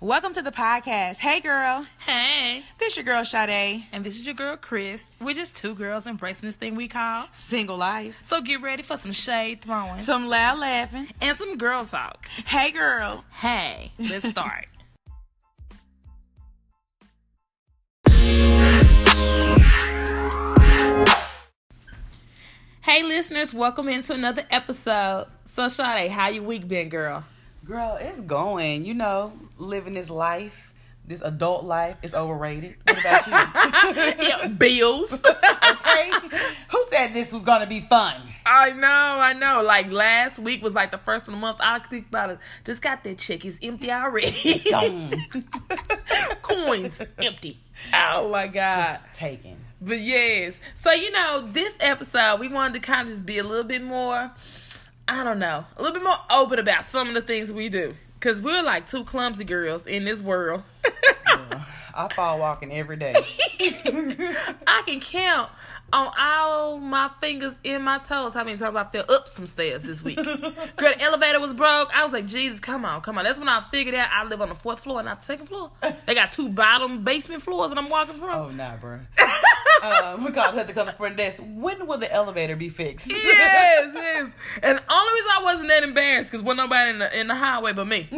Welcome to the podcast. Hey, girl. Hey. This your girl, Sade. And this is your girl, Chris. We're just two girls embracing this thing we call single life. So get ready for some shade throwing, some loud laughing, and some girl talk. Hey, girl. Hey. Let's start. hey, listeners. Welcome into another episode. So, Sade, how your week been, girl? Girl, it's going. You know, living this life, this adult life is overrated. What about you? bills. okay. Who said this was gonna be fun? I know, I know. Like last week was like the first of the month. I think about it. Just got that check. It's empty already. Coins empty. Oh my god. Just taken. But yes. So you know, this episode we wanted to kind of just be a little bit more I don't know, a little bit more open about some of the things we do. Cause we're like two clumsy girls in this world. I fall walking every day. I can count on all my fingers and my toes how many times I fell up some stairs this week. Girl, the elevator was broke. I was like, Jesus, come on, come on. That's when I figured out I live on the fourth floor, not the second floor. They got two bottom basement floors that I'm walking from. Oh, nah, bro. um, we called her to come to the front desk. When will the elevator be fixed? yes, yes. And the only reason I wasn't that embarrassed because wasn't nobody in the in the highway but me.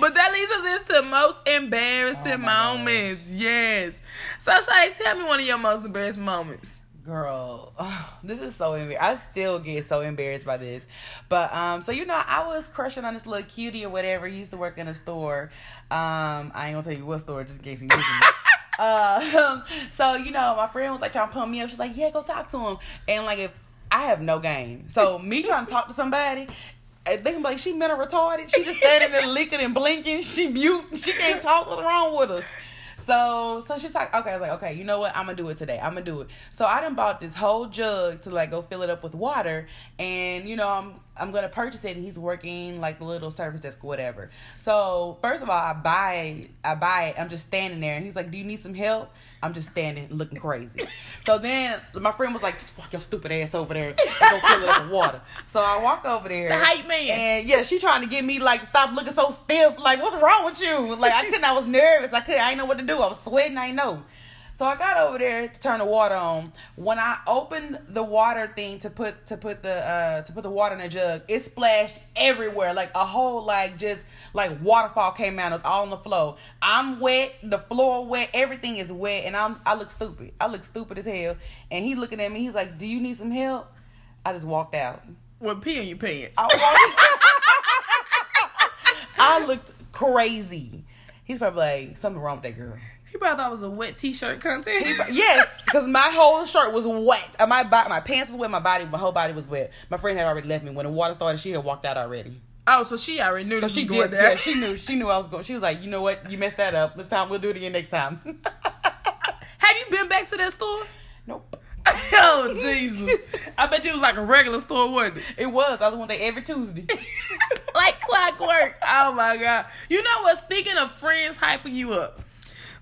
but that leads us into most embarrassing oh moments. Gosh. Yes. So, Sade, tell me one of your most embarrassing moments. Girl, oh, this is so embarrassing. I still get so embarrassed by this. But um, so you know, I was crushing on this little cutie or whatever. He used to work in a store. Um, I ain't gonna tell you what store, just in case he's listening. Uh, so you know, my friend was like trying to pump me up. She's like, "Yeah, go talk to him." And like, if I have no game, so me trying to talk to somebody, they can be like, she mental retarded. She just standing there licking and blinking. She mute. She can't talk. What's wrong with her? So so she's like, okay, I was like, okay, you know what? I'm gonna do it today. I'm gonna do it. So I done bought this whole jug to like go fill it up with water, and you know I'm I'm gonna purchase it, and he's working like the little service desk whatever. So first of all, I buy I buy it. I'm just standing there, and he's like, do you need some help? I'm just standing looking crazy. So then my friend was like, just walk your stupid ass over there and go fill it up with water. So I walk over there. The hype man. And yeah, she trying to get me like stop looking so stiff. Like, what's wrong with you? Like I couldn't, I was nervous. I couldn't, I didn't know what to do. I was sweating, I didn't know. So I got over there to turn the water on. When I opened the water thing to put to put the uh to put the water in the jug, it splashed everywhere. Like a whole like just like waterfall came out. It was all on the floor. I'm wet, the floor wet, everything is wet, and I'm I look stupid. I look stupid as hell. And he looking at me, he's like, Do you need some help? I just walked out. What pee in your pants? I, I looked crazy. He's probably like, something wrong with that girl. Probably thought it was a wet t-shirt contest. yes, because my whole shirt was wet. Uh, my my pants was wet. My body, my whole body was wet. My friend had already left me when the water started. She had walked out already. Oh, so she already knew. So she did. That. Yeah, she knew. She knew I was going. She was like, you know what? You messed that up. This time we'll do it again next time. Have you been back to that store? Nope. oh Jesus! I bet you it was like a regular store, wasn't it? It was. I was one day every Tuesday. like clockwork. Oh my god! You know what? Speaking of friends hyping you up,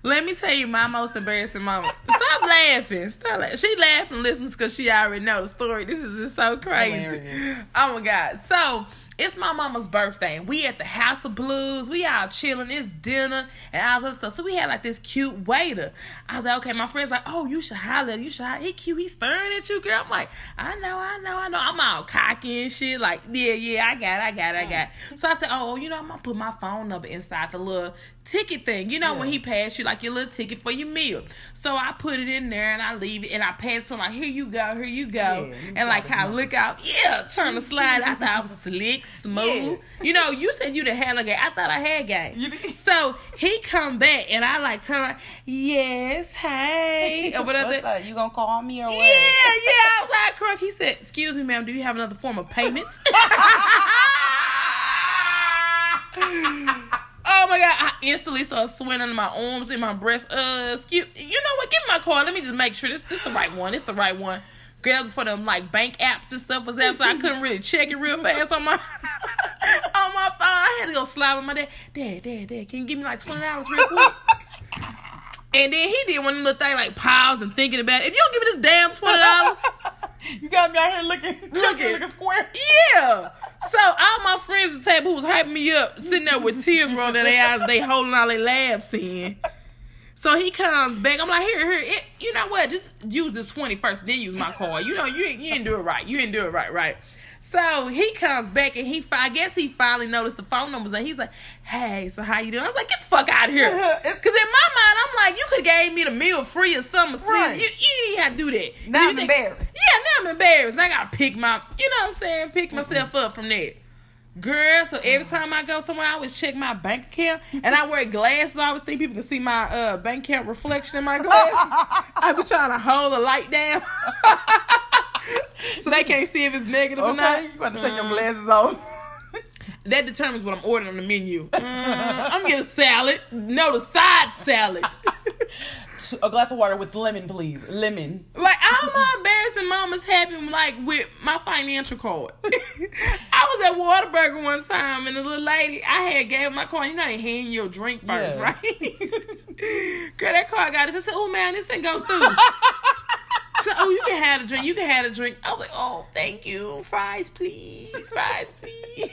let me tell you my most embarrassing moment. Stop laughing. Stop laughing. She laughing listening because she already know the story. This is just so crazy. Oh my God. So it's my mama's birthday. And we at the House of Blues. We all chilling. It's dinner and all that stuff. So we had like this cute waiter. I was like, okay, my friend's like, oh, you should holler. You should holler. He cute. He staring at you, girl. I'm like, I know, I know, I know. I'm all cocky and shit. Like, yeah, yeah, I got it, I got it, I got it. So I said, oh, you know, I'm to put my phone number inside the little ticket thing. You know, yeah. when he passed you like your little ticket for your meal. So I put it in there and I leave it and I pass him like, here you go, here you go. Yeah, and like kind of look out, yeah, trying to slide. I thought I was slick, smooth. Yeah. You know, you said you the had a game. I thought I had game. so he come back and I like turn like, yes, hey. Or whatever. What's up? You gonna call me or what? Yeah, yeah. I was like, crunk. He said, excuse me, ma'am, do you have another form of payment? Oh my god! I instantly started sweating under my arms and my breast. Uh, excuse, you know what? Give me my card. Let me just make sure this this the right one. It's the right one. Grab for them like bank apps and stuff was that, so I couldn't really check it real fast on my on my phone. I had to go slide with my dad. Dad, dad, dad, can you give me like twenty dollars real quick? And then he did one little thing like pause and thinking about it. If you don't give me this damn twenty dollars, you got me out here looking looking looking square. Yeah. So my friends at the table who was hyping me up, sitting there with tears rolling down their eyes, they holding all their laughs in. So he comes back. I'm like, here, here, it, you know what? Just use this 20 first, then use my card. You know, you, ain't- you didn't do it right. You didn't do it right, right? So he comes back and he, I guess he finally noticed the phone numbers and he's like, hey, so how you doing? I was like, get the fuck out of here. Because in my mind, I'm like, you could have gave me the meal free or something. Right. You, you didn't have to do that. Now You I'm think- embarrassed. Yeah, now I'm embarrassed. Now I gotta pick my, you know what I'm saying? Pick myself up from that. Girl, so every time I go somewhere, I always check my bank account, and I wear glasses. I always think people can see my uh, bank account reflection in my glasses. I be trying to hold the light down, so they can't see if it's negative or not. Okay, you got to take your Mm. glasses off. That determines what I'm ordering on the menu. Uh, I'm getting a salad. No, the side salad. A glass of water with lemon, please. Lemon. Like all my embarrassing moments happen like with my financial card. I was at Whataburger one time and the little lady I had gave my card. You know they hand you your drink first, Yeah. right? Girl, that card got it. I said, "Oh man, this thing goes through." So, "Oh, you can have a drink. You can have a drink." I was like, "Oh, thank you. Fries, please. Fries, please."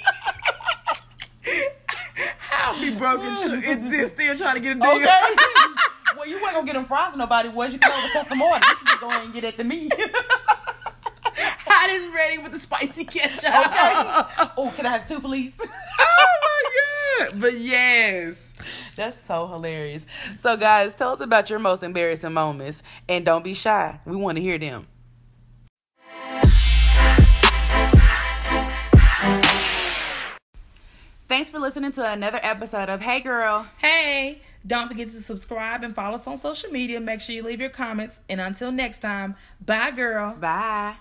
I'll be broken then still trying to get a deal. Okay. You weren't gonna get them fries to nobody. Was you? Because the custom order. You can just go ahead and get it to me. I didn't ready with the spicy ketchup. okay. Oh, can I have two, please? oh my god! But yes, That's so hilarious. So, guys, tell us about your most embarrassing moments, and don't be shy. We want to hear them. Thanks for listening to another episode of Hey Girl. hey, don't forget to subscribe and follow us on social media. Make sure you leave your comments. And until next time, bye, girl. Bye.